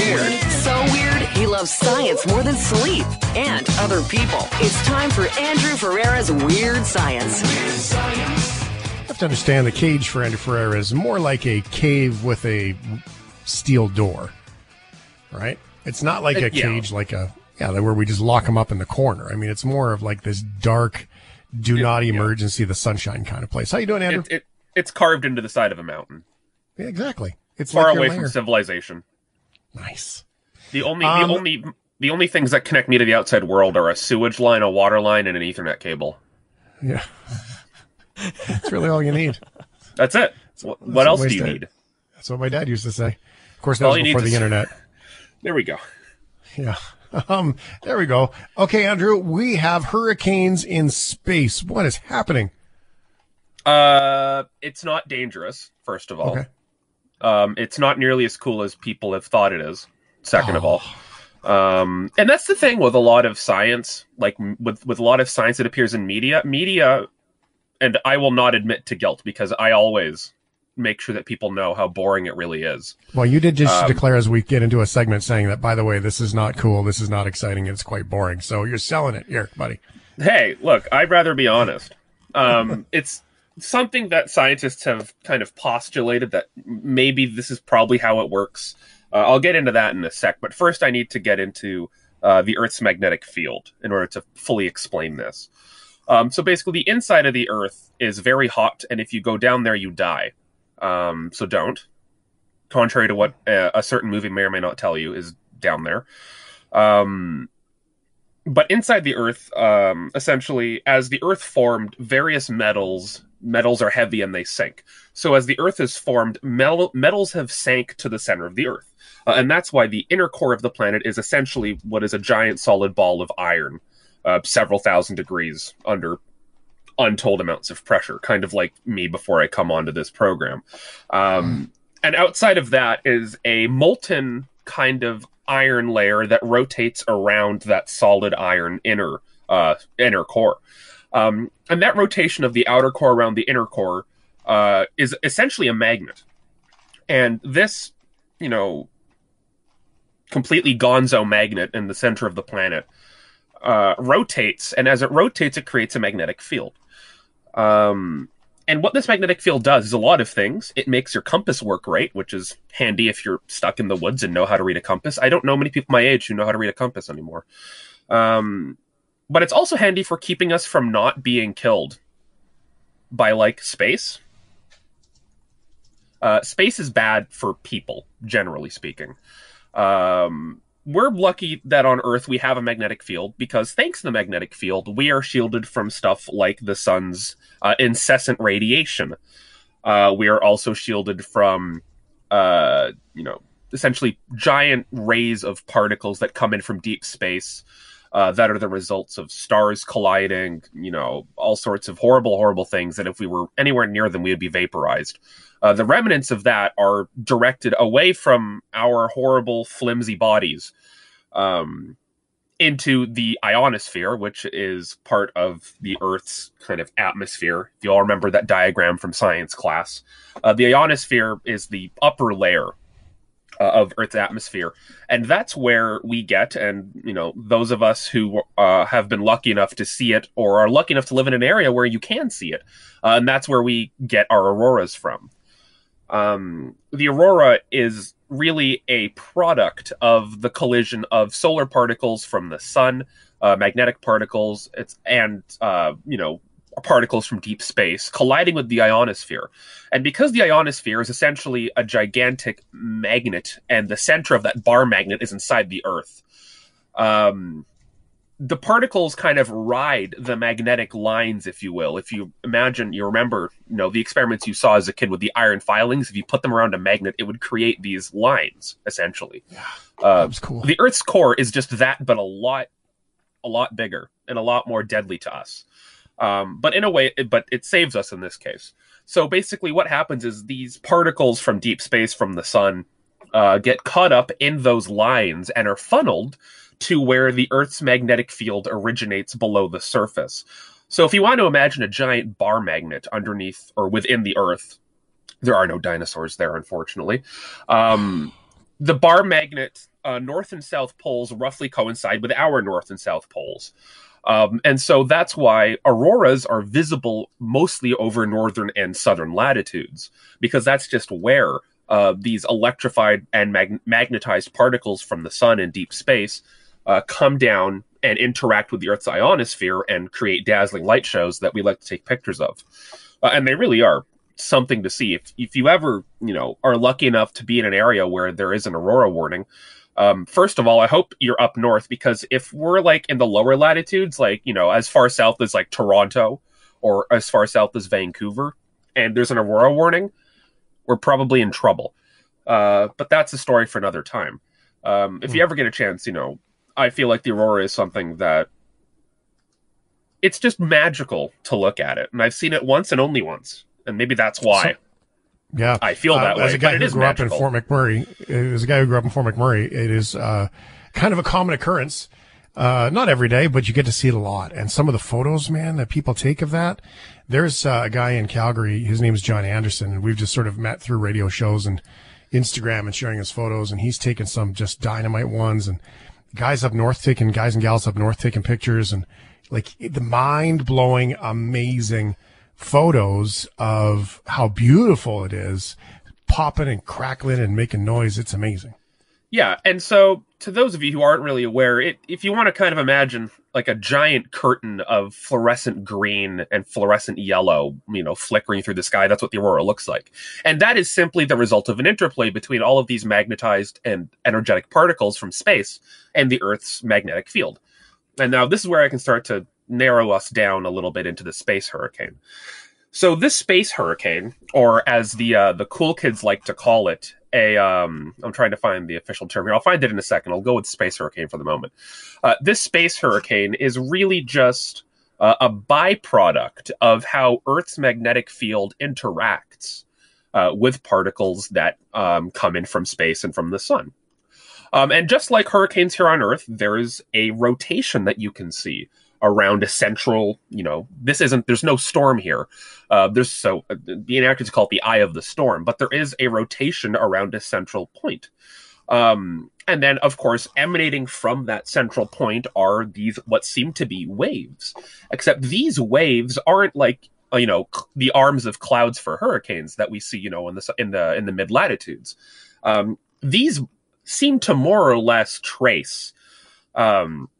So weird, he loves science more than sleep and other people. It's time for Andrew Ferreira's Weird Science. You have to understand the cage for Andrew Ferreira is more like a cave with a steel door, right? It's not like Uh, a yeah. cage like a yeah, where we just lock them up in the corner. I mean, it's more of like this dark, do not emergency the sunshine kind of place. How you doing, Andrew? It, it, it's carved into the side of a mountain, yeah, exactly. It's far like away from civilization. Nice. The only, Um, the only, the only things that connect me to the outside world are a sewage line, a water line, and an Ethernet cable. Yeah. That's really all you need. That's it. What, what That's else do you dad- need? That's what my dad used to say. Of course, that All was before the is- internet. There we go. Yeah. Um, there we go. Okay, Andrew, we have hurricanes in space. What is happening? Uh, it's not dangerous. First of all, Okay. um, it's not nearly as cool as people have thought it is. Second of all, Oh. um, and that's the thing with a lot of science, like with with a lot of science that appears in media. Media and I will not admit to guilt because I always make sure that people know how boring it really is. Well, you did just Um, declare as we get into a segment saying that, by the way, this is not cool, this is not exciting, it's quite boring. So you're selling it here, buddy. Hey, look, I'd rather be honest. Um, it's something that scientists have kind of postulated that maybe this is probably how it works. Uh, I'll get into that in a sec, but first I need to get into uh, the Earth's magnetic field in order to fully explain this. Um, so basically, the inside of the Earth is very hot, and if you go down there, you die. Um, so don't. Contrary to what uh, a certain movie may or may not tell you, is down there. Um, but inside the earth um, essentially as the earth formed various metals metals are heavy and they sink so as the earth is formed metal, metals have sank to the center of the earth uh, and that's why the inner core of the planet is essentially what is a giant solid ball of iron uh, several thousand degrees under untold amounts of pressure kind of like me before i come onto this program um, and outside of that is a molten kind of iron layer that rotates around that solid iron inner uh, inner core. Um, and that rotation of the outer core around the inner core uh, is essentially a magnet. And this, you know, completely gonzo magnet in the center of the planet uh, rotates, and as it rotates, it creates a magnetic field. Um, and what this magnetic field does is a lot of things. It makes your compass work right, which is handy if you're stuck in the woods and know how to read a compass. I don't know many people my age who know how to read a compass anymore. Um, but it's also handy for keeping us from not being killed by like space. Uh, space is bad for people, generally speaking. Um, we're lucky that on Earth we have a magnetic field because thanks to the magnetic field, we are shielded from stuff like the sun's uh, incessant radiation. Uh, we are also shielded from, uh, you know, essentially giant rays of particles that come in from deep space. Uh, that are the results of stars colliding, you know, all sorts of horrible, horrible things. And if we were anywhere near them, we would be vaporized. Uh, the remnants of that are directed away from our horrible, flimsy bodies um, into the ionosphere, which is part of the Earth's kind of atmosphere. If you all remember that diagram from science class, uh, the ionosphere is the upper layer uh, of Earth's atmosphere, and that's where we get, and you know, those of us who uh, have been lucky enough to see it, or are lucky enough to live in an area where you can see it, uh, and that's where we get our auroras from. Um, the aurora is really a product of the collision of solar particles from the sun, uh, magnetic particles, and uh, you know particles from deep space colliding with the ionosphere. And because the ionosphere is essentially a gigantic magnet, and the center of that bar magnet is inside the Earth, um, the particles kind of ride the magnetic lines, if you will. If you imagine, you remember, you know, the experiments you saw as a kid with the iron filings. If you put them around a magnet, it would create these lines, essentially. Yeah, uh, that was cool. The Earth's core is just that, but a lot, a lot bigger and a lot more deadly to us. Um, but in a way, it, but it saves us in this case. So basically, what happens is these particles from deep space, from the sun, uh, get caught up in those lines and are funneled to where the Earth's magnetic field originates below the surface. So if you want to imagine a giant bar magnet underneath or within the Earth, there are no dinosaurs there, unfortunately. Um, the bar magnet uh, north and south poles roughly coincide with our north and south poles. Um, and so that's why auroras are visible mostly over northern and southern latitudes, because that's just where uh, these electrified and mag- magnetized particles from the sun in deep space uh, come down and interact with the Earth's ionosphere and create dazzling light shows that we like to take pictures of. Uh, and they really are something to see. If, if you ever, you know, are lucky enough to be in an area where there is an aurora warning, um, first of all, I hope you're up north because if we're like in the lower latitudes, like, you know, as far south as like Toronto or as far south as Vancouver, and there's an aurora warning, we're probably in trouble. Uh, but that's a story for another time. Um, if you ever get a chance, you know, I feel like the aurora is something that it's just magical to look at it. And I've seen it once and only once. And maybe that's why. So- Yeah, I feel that uh, way, As a guy it grew magical. up in Fort McMurray, as a guy who grew up in Fort McMurray, it is uh, kind of a common occurrence Uh, not every day, but you get to see it a lot. And some of the photos, man, that people take of that. There's uh, a guy in Calgary. His name is John Anderson, and we've just sort of met through radio shows and Instagram and sharing his photos. And he's taken some just dynamite ones, and guys up north taking guys and gals up north taking pictures, and like the mind blowing, amazing photos of how beautiful it is, popping and crackling and making noise. It's amazing. Yeah, and so to those of you who aren't really aware, it, if you want to kind of imagine like a giant curtain of fluorescent green and fluorescent yellow, you know, flickering through the sky, that's what the aurora looks like. And that is simply the result of an interplay between all of these magnetized and energetic particles from space and the Earth's magnetic field. And now this is where I can start to narrow us down a little bit into the space hurricane. So this space hurricane, or as the uh, the cool kids like to call it, a um, I'm trying to find the official term here. I'll find it in a second. I'll go with space hurricane for the moment. Uh, this space hurricane is really just uh, a byproduct of how Earth's magnetic field interacts uh, with particles that um, come in from space and from the sun. Um, and just like hurricanes here on Earth, there is a rotation that you can see around a central, you know, this isn't, there's no storm here. Uh, there's so, uh, the enactors call it the eye of the storm, but there is a rotation around a central point. Um, and then, of course, emanating from that central point are these, what seem to be waves. Except these waves aren't like, uh, you know, the arms of clouds for hurricanes that we see, you know, in the, in the, in the mid latitudes. Um, these seem to more or less trace, um,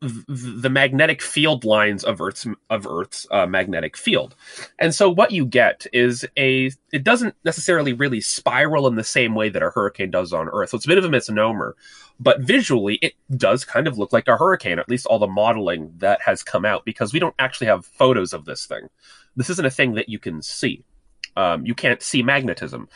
the magnetic field lines of Earth's of Earth's uh, magnetic field, and so what you get is a. It doesn't necessarily really spiral in the same way that a hurricane does on Earth. So it's a bit of a misnomer, but visually it does kind of look like a hurricane. At least all the modeling that has come out, because we don't actually have photos of this thing. This isn't a thing that you can see. Um, you can't see magnetism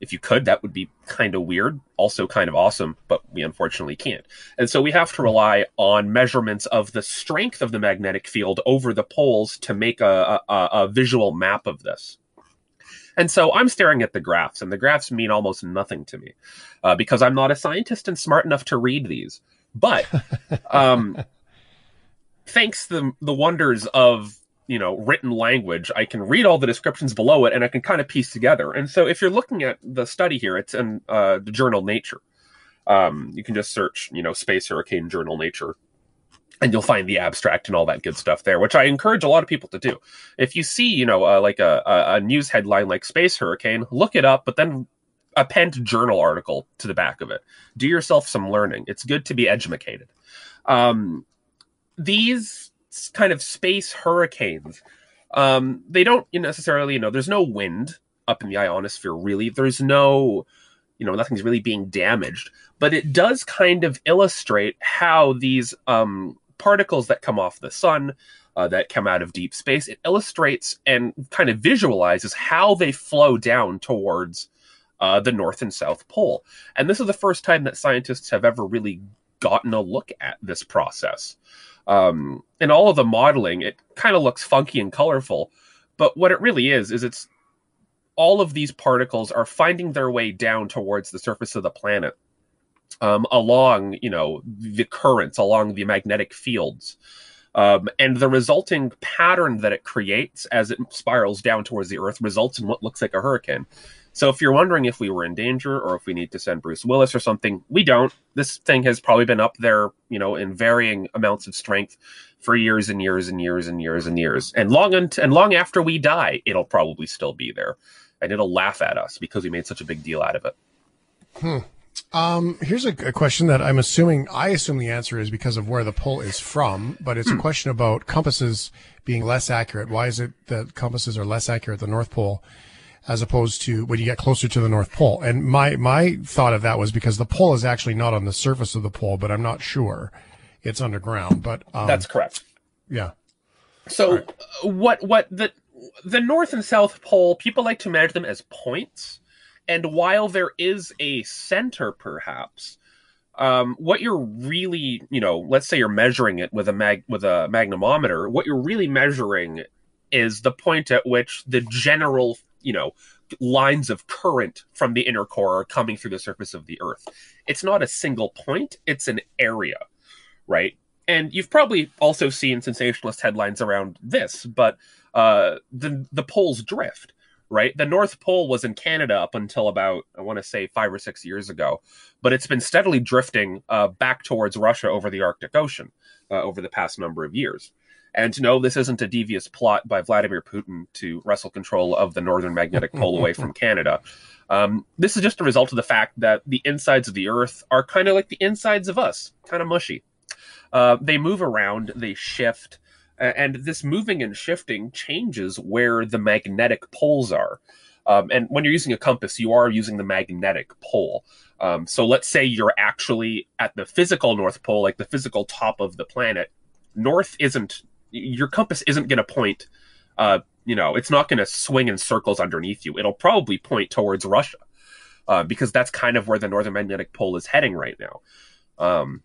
if you could, that would be kind of weird, also kind of awesome, but we unfortunately can't. And so we have to rely on measurements of the strength of the magnetic field over the poles to make a, a, a visual map of this. And so I'm staring at the graphs, and the graphs mean almost nothing to me uh, because I'm not a scientist and smart enough to read these. But um, thanks the the wonders of you know written language i can read all the descriptions below it and i can kind of piece together. And so if you're looking at the study here it's in uh, the journal nature. Um, you can just search you know space hurricane journal nature and you'll find the abstract and all that good stuff there which i encourage a lot of people to do. If you see you know uh, like a, a news headline like space hurricane look it up but then append journal article to the back of it. Do yourself some learning. It's good to be educated um, these kind of space hurricanes. Um, they don't necessarily, you know, there's no wind up in the ionosphere really. There's no, you know, nothing's really being damaged, but it does kind of illustrate how these um, particles that come off the sun, uh, that come out of deep space, it illustrates and kind of visualizes how they flow down towards uh, the North and South Pole. And this is the first time that scientists have ever really gotten a look at this process. Um, and all of the modeling, it kind of looks funky and colorful, but what it really is is it's all of these particles are finding their way down towards the surface of the planet um, along, you know, the currents, along the magnetic fields. Um, and the resulting pattern that it creates as it spirals down towards the Earth results in what looks like a hurricane. So if you're wondering if we were in danger or if we need to send Bruce Willis or something, we don't. This thing has probably been up there, you know, in varying amounts of strength for years and years and years and years and years. And long un- and long after we die, it'll probably still be there. And it'll laugh at us because we made such a big deal out of it. Hmm. Um, here's a, a, question that I'm assuming, I assume the answer is because of where the pole is from, but it's hmm. a question about compasses being less accurate. Why is it that compasses are less accurate at the North Pole? As opposed to when you get closer to the North Pole. And my, my thought of that was because the pole is actually not on the surface of the pole, but I'm not sure it's underground, but, um, that's correct. Yeah. So right. what, what the, the North and South Pole, people like to measure them as points. And while there is a center, perhaps, um, what you're really, you know, let's say you're measuring it with a mag with a magnetometer, what you're really measuring is the point at which the general you know lines of current from the inner core are coming through the surface of the earth it's not a single point it's an area right? And you've probably also seen sensationalist headlines around this, but uh, the the poles drift, right? The North Pole was in Canada up until about I want to say five or six years ago, but it's been steadily drifting uh, back towards Russia over the Arctic Ocean uh, over the past number of years. And no, this isn't a devious plot by Vladimir Putin to wrestle control of the northern magnetic pole away from Canada. Um, this is just a result of the fact that the insides of the Earth are kind of like the insides of us, kind of mushy. Uh, they move around, they shift, and this moving and shifting changes where the magnetic poles are. Um, and when you're using a compass, you are using the magnetic pole. Um, so let's say you're actually at the physical North Pole, like the physical top of the planet. North isn't your compass isn't going to point. Uh, you know, it's not going to swing in circles underneath you. It'll probably point towards Russia uh, because that's kind of where the northern magnetic pole is heading right now. Um,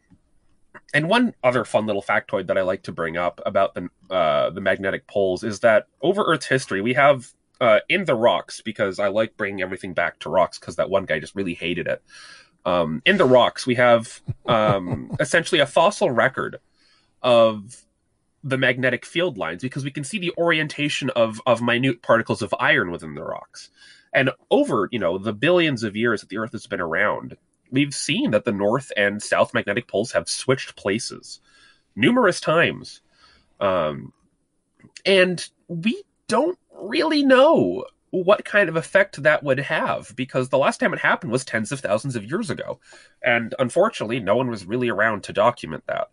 and one other fun little factoid that I like to bring up about the uh, the magnetic poles is that over Earth's history, we have uh, in the rocks because I like bringing everything back to rocks because that one guy just really hated it. Um, in the rocks, we have um, essentially a fossil record of the magnetic field lines because we can see the orientation of of minute particles of iron within the rocks. And over, you know, the billions of years that the Earth has been around, we've seen that the north and south magnetic poles have switched places numerous times. Um, and we don't really know what kind of effect that would have because the last time it happened was tens of thousands of years ago. And unfortunately, no one was really around to document that.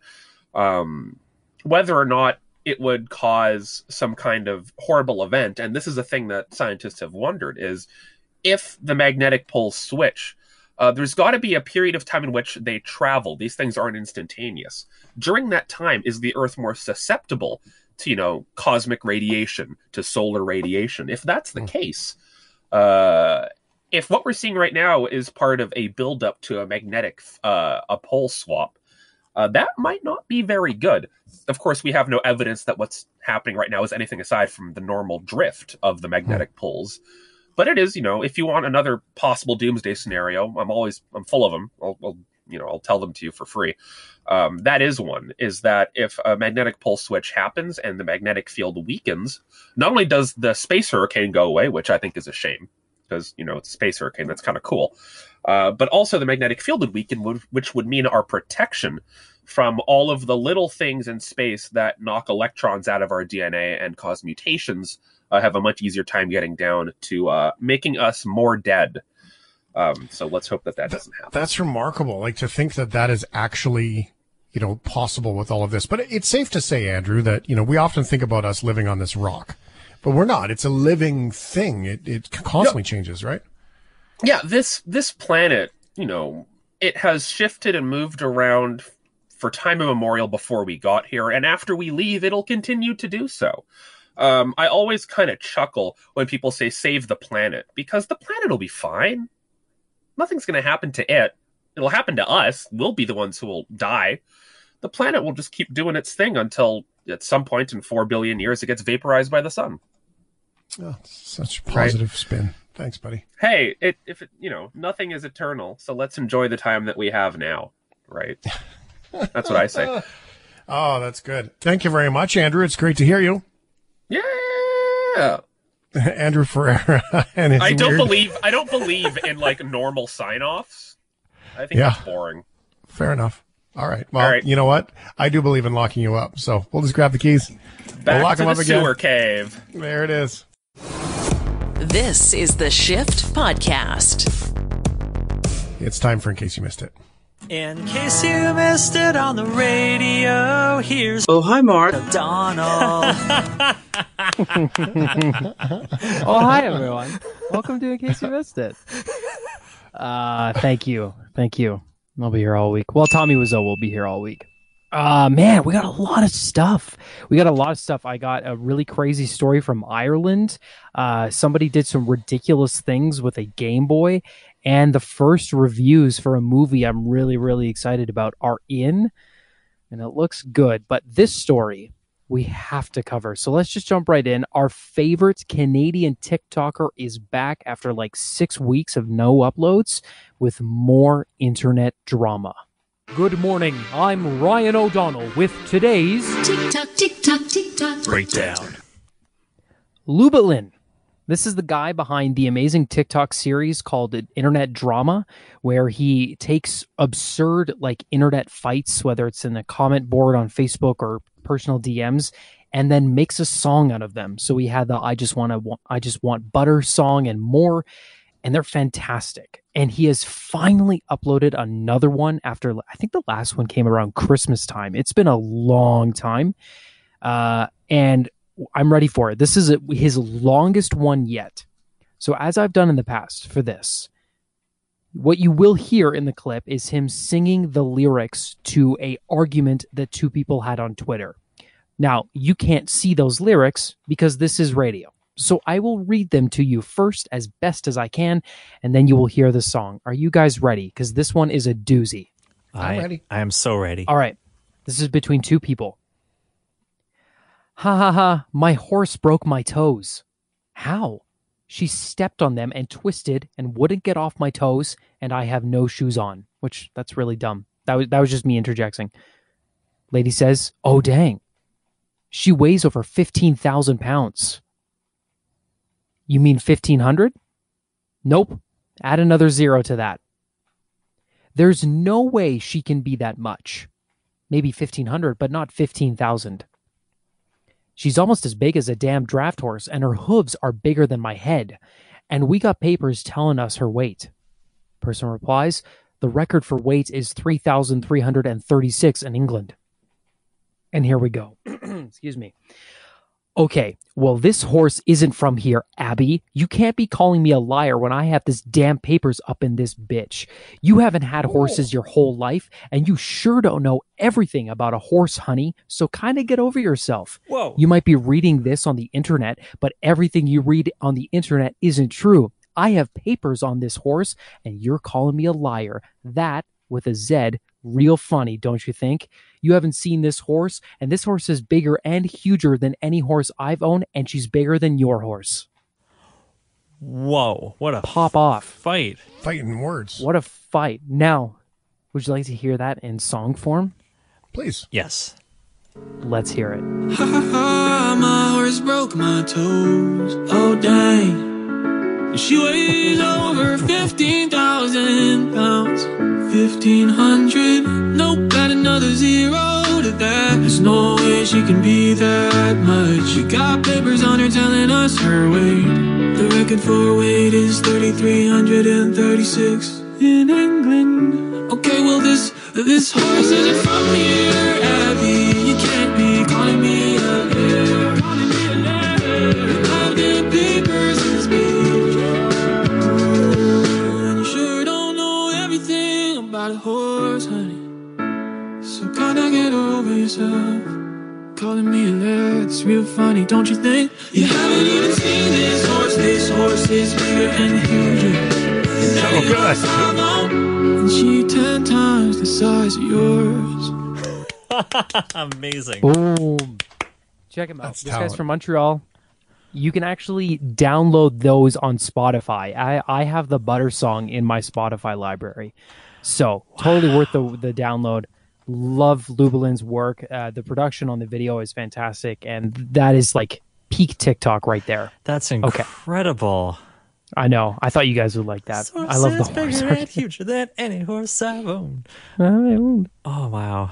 Um, whether or not it would cause some kind of horrible event, and this is a thing that scientists have wondered, is if the magnetic poles switch, uh, there's got to be a period of time in which they travel. These things aren't instantaneous. During that time, is the Earth more susceptible to, you know, cosmic radiation, to solar radiation? If that's the case, uh, if what we're seeing right now is part of a buildup to a magnetic, uh, a pole swap, uh, that might not be very good. Of course, we have no evidence that what's happening right now is anything aside from the normal drift of the magnetic poles. But it is, you know, if you want another possible doomsday scenario, I'm always I'm full of them. I'll, I'll you know I'll tell them to you for free. Um, that is one. Is that if a magnetic pole switch happens and the magnetic field weakens, not only does the space hurricane go away, which I think is a shame because you know it's a space hurricane that's kind of cool, uh, but also the magnetic field would weaken, which would mean our protection from all of the little things in space that knock electrons out of our DNA and cause mutations uh, have a much easier time getting down to uh, making us more dead. Um, so let's hope that that doesn't happen. That's remarkable. Like to think that that is actually, you know, possible with all of this. But it's safe to say, Andrew, that, you know, we often think about us living on this rock, but we're not. It's a living thing. It, it constantly changes, right? Yeah. This, this planet, you know, it has shifted and moved around for time immemorial before we got here, and after we leave, it'll continue to do so. Um, I always kind of chuckle when people say save the planet because the planet will be fine. Nothing's going to happen to it. It'll happen to us. We'll be the ones who will die. The planet will just keep doing its thing until at some point in 4 billion years it gets vaporized by the sun. Oh, such a positive right? spin. Thanks, buddy. Hey, it, if it, you know, nothing is eternal, so let's enjoy the time that we have now, right? That's what I say. oh, that's good. Thank you very much, Andrew. It's great to hear you. Yeah. Andrew Ferreira. and I don't weird... believe I don't believe in like normal sign-offs. I think yeah. that's boring. Fair enough. All right. Well, All right. you know what? I do believe in locking you up. So we'll just grab the keys. Back we'll lock to them the up again. sewer cave. There it is. This is the Shift Podcast. It's time for In Case You Missed It. In case you missed it on the radio, here's Oh hi Mark Donnell. oh hi everyone. Welcome to In Case You Missed It. Uh thank you. Thank you. I'll be here all week. Well Tommy Wiseau will be here all week. Uh man, we got a lot of stuff. We got a lot of stuff. I got a really crazy story from Ireland. Uh somebody did some ridiculous things with a Game Boy and the first reviews for a movie I'm really, really excited about are in, and it looks good. But this story we have to cover. So let's just jump right in. Our favorite Canadian TikToker is back after like six weeks of no uploads with more internet drama. Good morning. I'm Ryan O'Donnell with today's Tick tock, tick tock, tick tock. Breakdown. Lubalin. This is the guy behind the amazing TikTok series called Internet Drama, where he takes absurd like internet fights, whether it's in a comment board on Facebook or personal DMs, and then makes a song out of them. So we had the I just want to I just want butter song and more, and they're fantastic. And he has finally uploaded another one after I think the last one came around Christmas time. It's been a long time. Uh, and I'm ready for it. This is a, his longest one yet. So, as I've done in the past for this, what you will hear in the clip is him singing the lyrics to a argument that two people had on Twitter. Now, you can't see those lyrics because this is radio. So I will read them to you first as best as I can, and then you will hear the song. Are you guys ready? Because this one is a doozy. I'm ready. I am so ready. All right. This is between two people. Ha ha ha, my horse broke my toes. How? She stepped on them and twisted and wouldn't get off my toes, and I have no shoes on. Which that's really dumb. That was that was just me interjecting. Lady says, Oh dang. She weighs over fifteen thousand pounds. You mean fifteen hundred? Nope. Add another zero to that. There's no way she can be that much. Maybe 1500, but not 15,000. She's almost as big as a damn draft horse, and her hooves are bigger than my head. And we got papers telling us her weight. Person replies, The record for weight is 3,336 in England. And here we go. Excuse me. Okay, well, this horse isn't from here, Abby. You can't be calling me a liar when I have this damn papers up in this bitch. You haven't had horses your whole life, and you sure don't know everything about a horse, honey, so kind of get over yourself. Whoa. You might be reading this on the internet, but everything you read on the internet isn't true. I have papers on this horse, and you're calling me a liar. That, with a Z, real funny, don't you think? You haven't seen this horse, and this horse is bigger and huger than any horse I've owned, and she's bigger than your horse. Whoa, what a Pop off. fight. Fighting words. What a fight. Now, would you like to hear that in song form? Please. Yes. Let's hear it. Ha ha ha, my horse broke my toes. Oh dang. She weighs over 15,000 pounds. 1,500. Nope, add another zero to that. There's no way she can be that much. She got papers on her telling us her weight. The record for weight is 3,336 in England. Okay, well, this this horse isn't from here, Abby. Over yourself. Calling me a liar, it's real funny, don't you think? You haven't even seen this horse. This horse is bigger and huger. than any oh, good. horse I've owned. And she ten times the size of yours. Amazing. Boom. Check him out. That's this guy's from Montreal. You can actually download those on Spotify. I, I have the Butter song in my Spotify library. So totally worth the, the download. Love Lubalin's work. Uh, the production on the video is fantastic. And that is like peak TikTok right there. That's Okay. incredible. I know. I thought you guys would like that. I love the Horse horse. bigger and huger than any horse I've owned. Oh wow.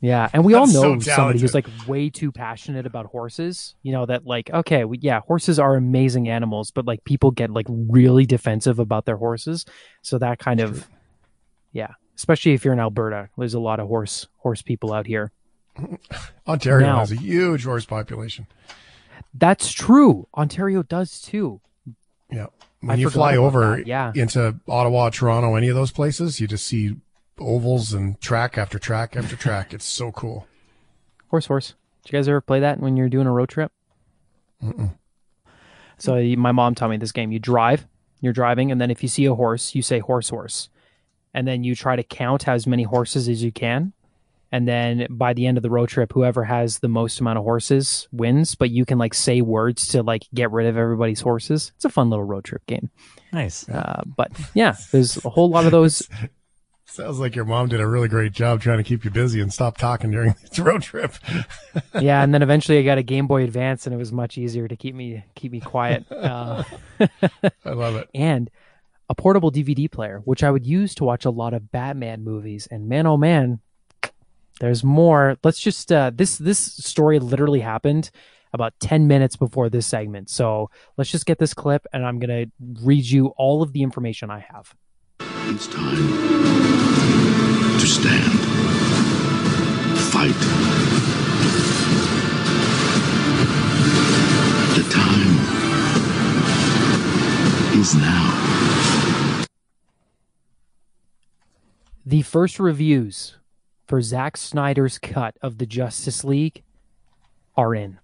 Yeah, and we all That's so know somebody who's like way too passionate about horses. You know that like okay, we, yeah, horses are amazing animals, but like people get like really defensive about their horses. So that kind of yeah, especially if you're in Alberta, there's a lot of horse horse people out here. Ontario Now- has a huge horse population. That's true. Ontario does too. Yeah. I When you fly over yeah. into Ottawa, Toronto, any of those places, you just see ovals and track after track after track. It's so cool. Horse horse. Did you guys ever play that when you're doing a road trip? So my mom taught me this game. You drive, you're driving, and then if you see a horse, you say horse horse, and then you try to count as many horses as you can, and then by the end of the road trip, whoever has the most amount of horses wins. But you can like say words to like get rid of everybody's horses. It's a fun little road trip game. Nice. Uh, but yeah, there's a whole lot of those. Sounds like your mom did a really great job trying to keep you busy and stop talking during this road trip. yeah, and then eventually I got a Game Boy Advance, and it was much easier to keep me keep me quiet. Uh, I love it. And a portable DVD player, which I would use to watch a lot of Batman movies. And man, oh man, there's more. Let's just uh, this this story literally happened about 10 minutes before this segment. So let's just get this clip, and I'm gonna read you all of the information I have. It's time to stand. Fight. The time is now. The first reviews for Zack Snyder's cut of the Justice League are in.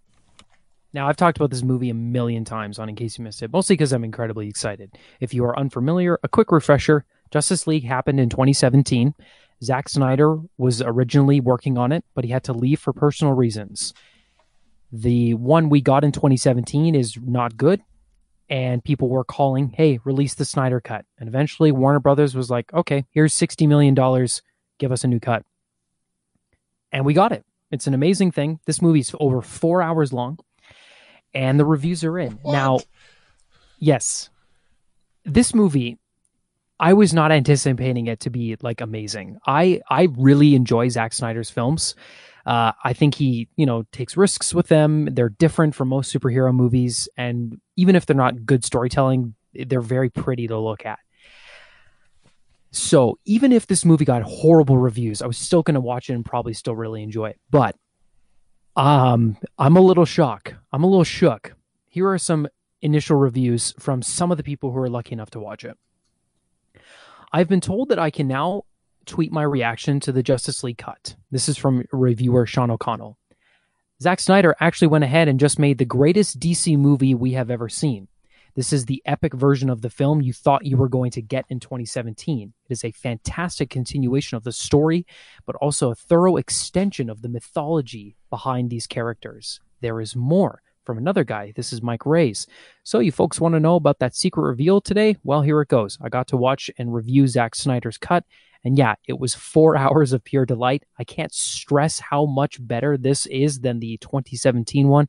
Now, I've talked about this movie a million times on In Case You Missed It, mostly because I'm incredibly excited. If you are unfamiliar, a quick refresher Justice League happened in 2017. Zack Snyder was originally working on it, but he had to leave for personal reasons. The one we got in 2017 is not good, and people were calling, hey, release the Snyder cut. And eventually, Warner Brothers was like, okay, here's $60 million, give us a new cut. And we got it. It's an amazing thing. This movie's over four hours long, and the reviews are in. Now, yes, this movie I was not anticipating it to be like amazing. I I really enjoy Zack Snyder's films. Uh, I think he, you know, takes risks with them. They're different from most superhero movies, and even if they're not good storytelling, they're very pretty to look at. So even if this movie got horrible reviews, I was still going to watch it and probably still really enjoy it. But um, I'm a little shocked. I'm a little shook. Here are some initial reviews from some of the people who are lucky enough to watch it. I've been told that I can now tweet my reaction to the Justice League cut. This is from reviewer Sean O'Connell. Zack Snyder actually went ahead and just made the greatest DC movie we have ever seen. This is the epic version of the film you thought you were going to get in 2017. It is a fantastic continuation of the story, but also a thorough extension of the mythology behind these characters. There is more from another guy. This is Mike Reyes. So, you folks want to know about that secret reveal today? Well, here it goes. I got to watch and review Zack Snyder's cut. And yeah, it was four hours of pure delight. I can't stress how much better this is than the 2017 one.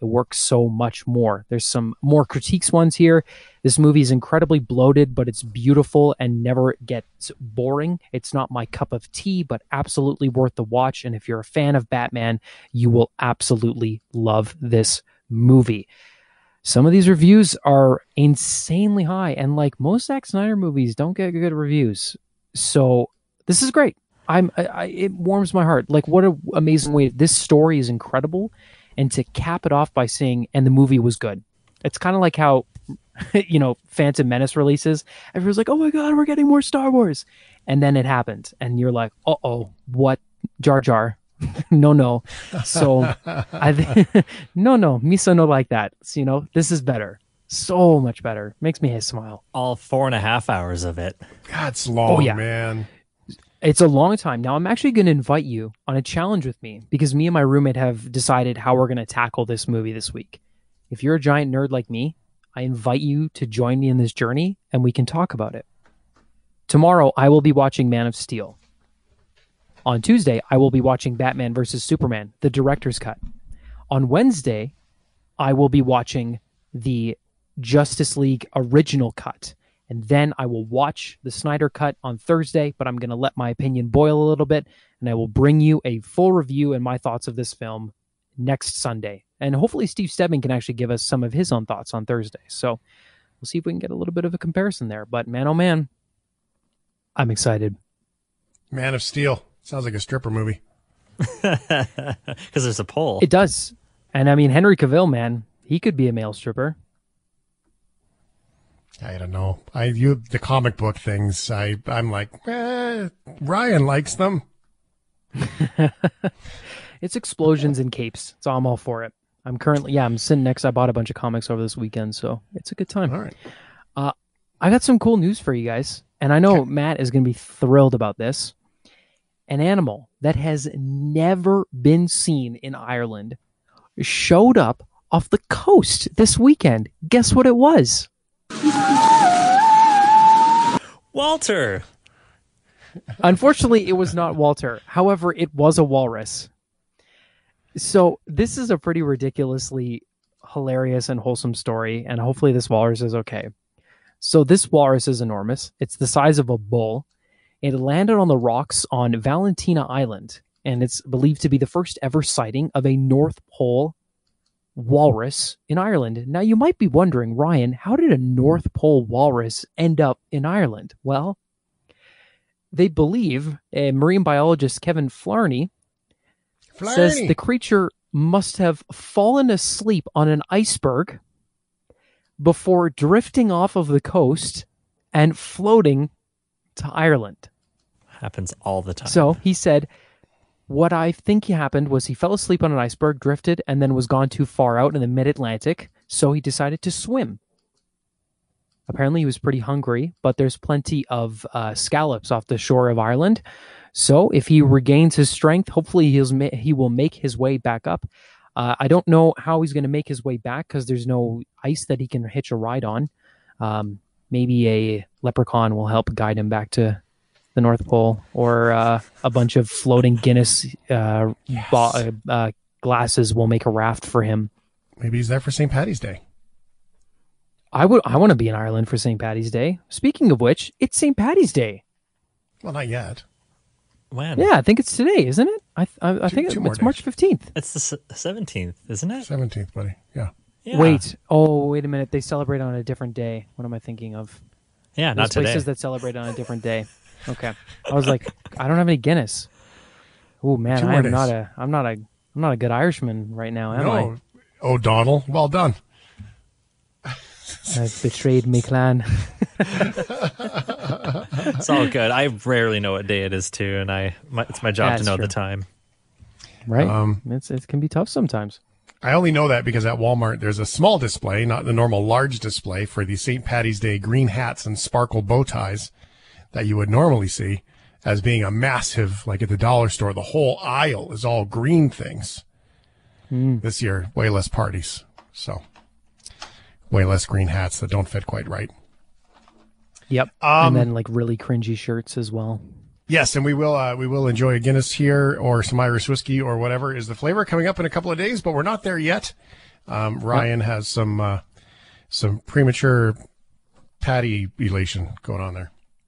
It works so much more. There's some more critiques ones here. This movie is incredibly bloated, but it's beautiful and never gets boring. It's not my cup of tea, but absolutely worth the watch. And if you're a fan of Batman, you will absolutely love this movie. Some of these reviews are insanely high, and like most Zack Snyder movies, don't get good reviews. So this is great. I'm. I, I, it warms my heart. Like what an amazing way. This story is incredible, and to cap it off by saying, "And the movie was good." It's kind of like how, you know, Phantom Menace releases. Everyone's like, "Oh my god, we're getting more Star Wars," and then it happened, and you're like, "Uh oh, what?" Jar Jar no, no. So I no, no, Misa no like that. So, you know, this is better. So much better. Makes me smile. All four and a half hours of it. That's oh, long, oh, yeah. man. It's a long time. Now I'm actually going to invite you on a challenge with me because me and my roommate have decided how we're going to tackle this movie this week. If you're a giant nerd like me, I invite you to join me in this journey and we can talk about it. Tomorrow I will be watching Man of Steel. On Tuesday, I will be watching Batman vs. Superman, the director's cut. On Wednesday, I will be watching the Justice League original cut. And then I will watch the Snyder cut on Thursday, but I'm going to let my opinion boil a little bit. And I will bring you a full review and my thoughts of this film next Sunday. And hopefully, Steve Stedman can actually give us some of his own thoughts on Thursday. So we'll see if we can get a little bit of a comparison there. But man, oh man, I'm excited. Man of Steel. Sounds like a stripper movie. Because there's a pole. It does. And I mean, Henry Cavill, man, he could be a male stripper. I don't know. I you the comic book things. I I'm like, eh, Ryan likes them. it's explosions and capes, so I'm all for it. I'm currently yeah. I'm sitting next. I bought a bunch of comics over this weekend, so it's a good time. All right. Uh, I got some cool news for you guys, and I know okay. Matt is going to be thrilled about this an animal that has never been seen in Ireland showed up off the coast this weekend. Guess what it was? Walter. Unfortunately, it was not Walter. However, it was a walrus. So this is a pretty ridiculously hilarious and wholesome story, and hopefully this walrus is okay. So this walrus is enormous. It's the size of a bull. It landed on the rocks on Valentia Island, and it's believed to be the first ever sighting of a North Pole walrus in Ireland. Now you might be wondering, Ryan, how did a North Pole walrus end up in Ireland? Well, they believe uh, marine biologist Kevin Flannery says the creature must have fallen asleep on an iceberg before drifting off of the coast and floating to Ireland. Happens all the time. So he said, What I think happened was he fell asleep on an iceberg, drifted, and then was gone too far out in the mid Atlantic, so he decided to swim. Apparently, he was pretty hungry, but there's plenty of uh, scallops off the shore of Ireland. So, if he regains his strength, hopefully he'll he will make his way back up. Uh, I don't know how he's going to make his way back because there's no ice that he can hitch a ride on. Um, maybe a leprechaun will help guide him back to the North Pole, or uh, a bunch of floating Guinness uh, bo- uh, uh, glasses will make a raft for him. Maybe he's there for St. Patty's Day. I would. I want to be in Ireland for St. Patty's Day. Speaking of which, it's St. Patty's Day. Well, not yet. When? Yeah, I think it's today, isn't it? I I, I think two it- more it's March fifteenth. It's the seventeenth, isn't it? Seventeenth, buddy. Yeah. Yeah. Wait. Oh, wait a minute. They celebrate on a different day. What am I thinking of? Yeah, There's not today. places that celebrate on a different day. Okay. I was like, I don't have any Guinness. Oh man, Two I am days. not a. I'm not a. I'm not a good Irishman right now, am I? O'Donnell, well done. I've betrayed my clan. it's all good. I rarely know what day it is too, and I my, it's my job Yeah, to know true. the time. Right. Um, it's it can be tough sometimes. I only know that because at Walmart there's a small display, not the normal large display, for the St. Patty's Day green hats and sparkle bow ties that you would normally see as being a massive, like at the dollar store, the whole aisle is all green things. Hmm. This year, way less parties. So, way less green hats that don't fit quite right. Yep. Um, and then like really cringy shirts as well. Yes, and we will uh, we will enjoy a Guinness here or some Irish whiskey or whatever is the flavor coming up in a couple of days, but we're not there yet. Um, Ryan has some uh, some premature patty elation going on there.